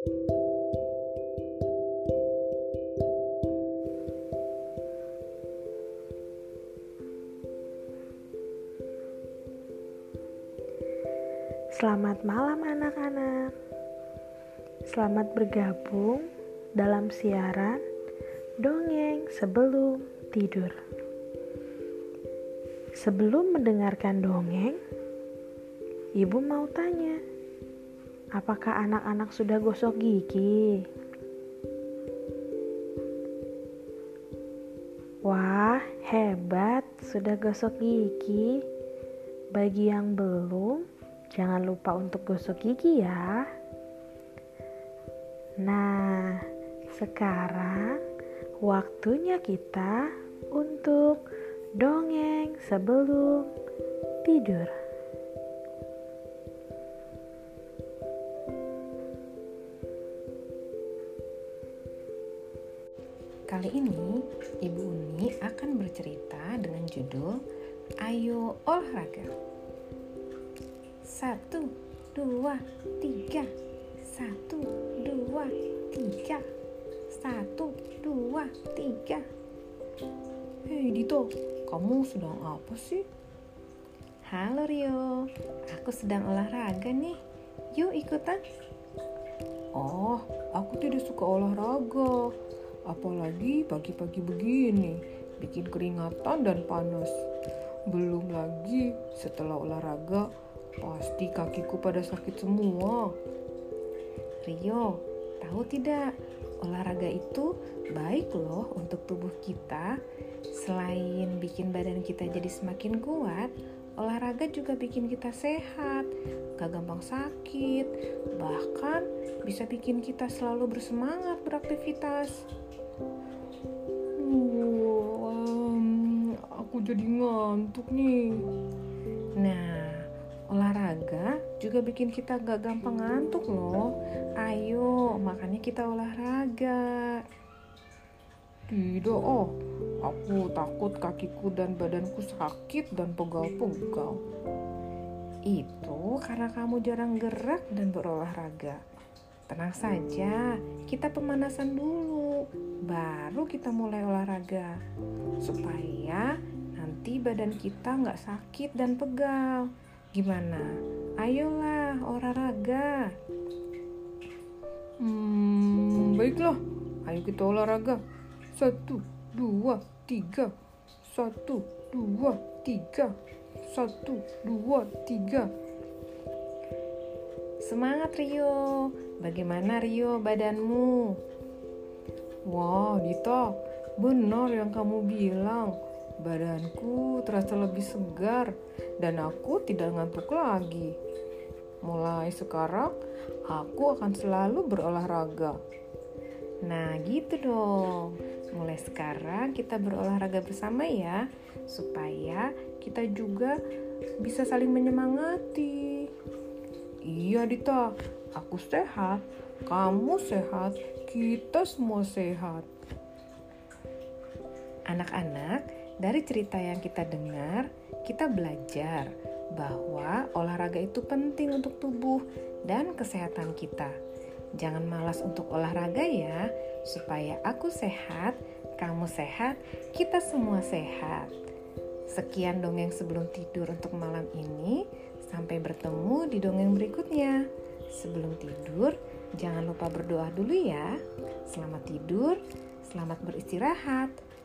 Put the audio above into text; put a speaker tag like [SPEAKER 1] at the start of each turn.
[SPEAKER 1] Selamat malam anak-anak. Selamat bergabung dalam siaran dongeng sebelum tidur. Sebelum mendengarkan dongeng, Ibu mau tanya, apakah anak-anak sudah gosok gigi? Wah, hebat, sudah gosok gigi. Bagi yang belum, Jangan lupa untuk gosok gigi ya. Nah, sekarang waktunya kita untuk dongeng sebelum tidur.
[SPEAKER 2] Kali ini Ibu Uni akan bercerita dengan judul Ayo Olahraga. Satu, dua, tiga. Satu, dua, tiga. Satu, dua, tiga.
[SPEAKER 3] Hei Dito, kamu sedang apa sih?
[SPEAKER 2] Halo Rio, aku sedang olahraga nih. Yuk ikutan.
[SPEAKER 3] Oh, aku tidak suka olahraga. Apalagi pagi-pagi begini, bikin keringatan dan panas. Belum lagi setelah olahraga Pasti kakiku pada sakit semua.
[SPEAKER 2] Rio, tahu tidak? Olahraga itu baik loh untuk tubuh kita. Selain bikin badan kita jadi semakin kuat, olahraga juga bikin kita sehat, gak gampang sakit, bahkan bisa bikin kita selalu bersemangat beraktivitas.
[SPEAKER 3] Aku jadi ngantuk nih.
[SPEAKER 2] Nah, Olahraga juga bikin kita gak gampang ngantuk loh. Ayo, makanya kita olahraga.
[SPEAKER 3] Tidak, oh. Aku takut kakiku dan badanku sakit dan pegal-pegal.
[SPEAKER 2] Itu karena kamu jarang gerak dan berolahraga. Tenang saja, kita pemanasan dulu, baru kita mulai olahraga. Supaya nanti badan kita nggak sakit dan pegal. Gimana? Ayolah olahraga.
[SPEAKER 3] Hmm, baiklah. Ayo kita olahraga. Satu, dua, tiga. Satu, dua, tiga. Satu, dua, tiga.
[SPEAKER 2] Semangat Rio. Bagaimana Rio badanmu?
[SPEAKER 3] Wah, Dita, benar yang kamu bilang Badanku terasa lebih segar dan aku tidak ngantuk lagi. Mulai sekarang, aku akan selalu berolahraga.
[SPEAKER 2] Nah, gitu dong. Mulai sekarang kita berolahraga bersama ya, supaya kita juga bisa saling menyemangati.
[SPEAKER 3] Iya, Dita, aku sehat, kamu sehat, kita semua sehat.
[SPEAKER 2] Anak-anak, dari cerita yang kita dengar, kita belajar bahwa olahraga itu penting untuk tubuh dan kesehatan kita. Jangan malas untuk olahraga ya, supaya aku sehat, kamu sehat, kita semua sehat. Sekian dongeng sebelum tidur untuk malam ini. Sampai bertemu di dongeng berikutnya. Sebelum tidur, jangan lupa berdoa dulu ya. Selamat tidur, selamat beristirahat.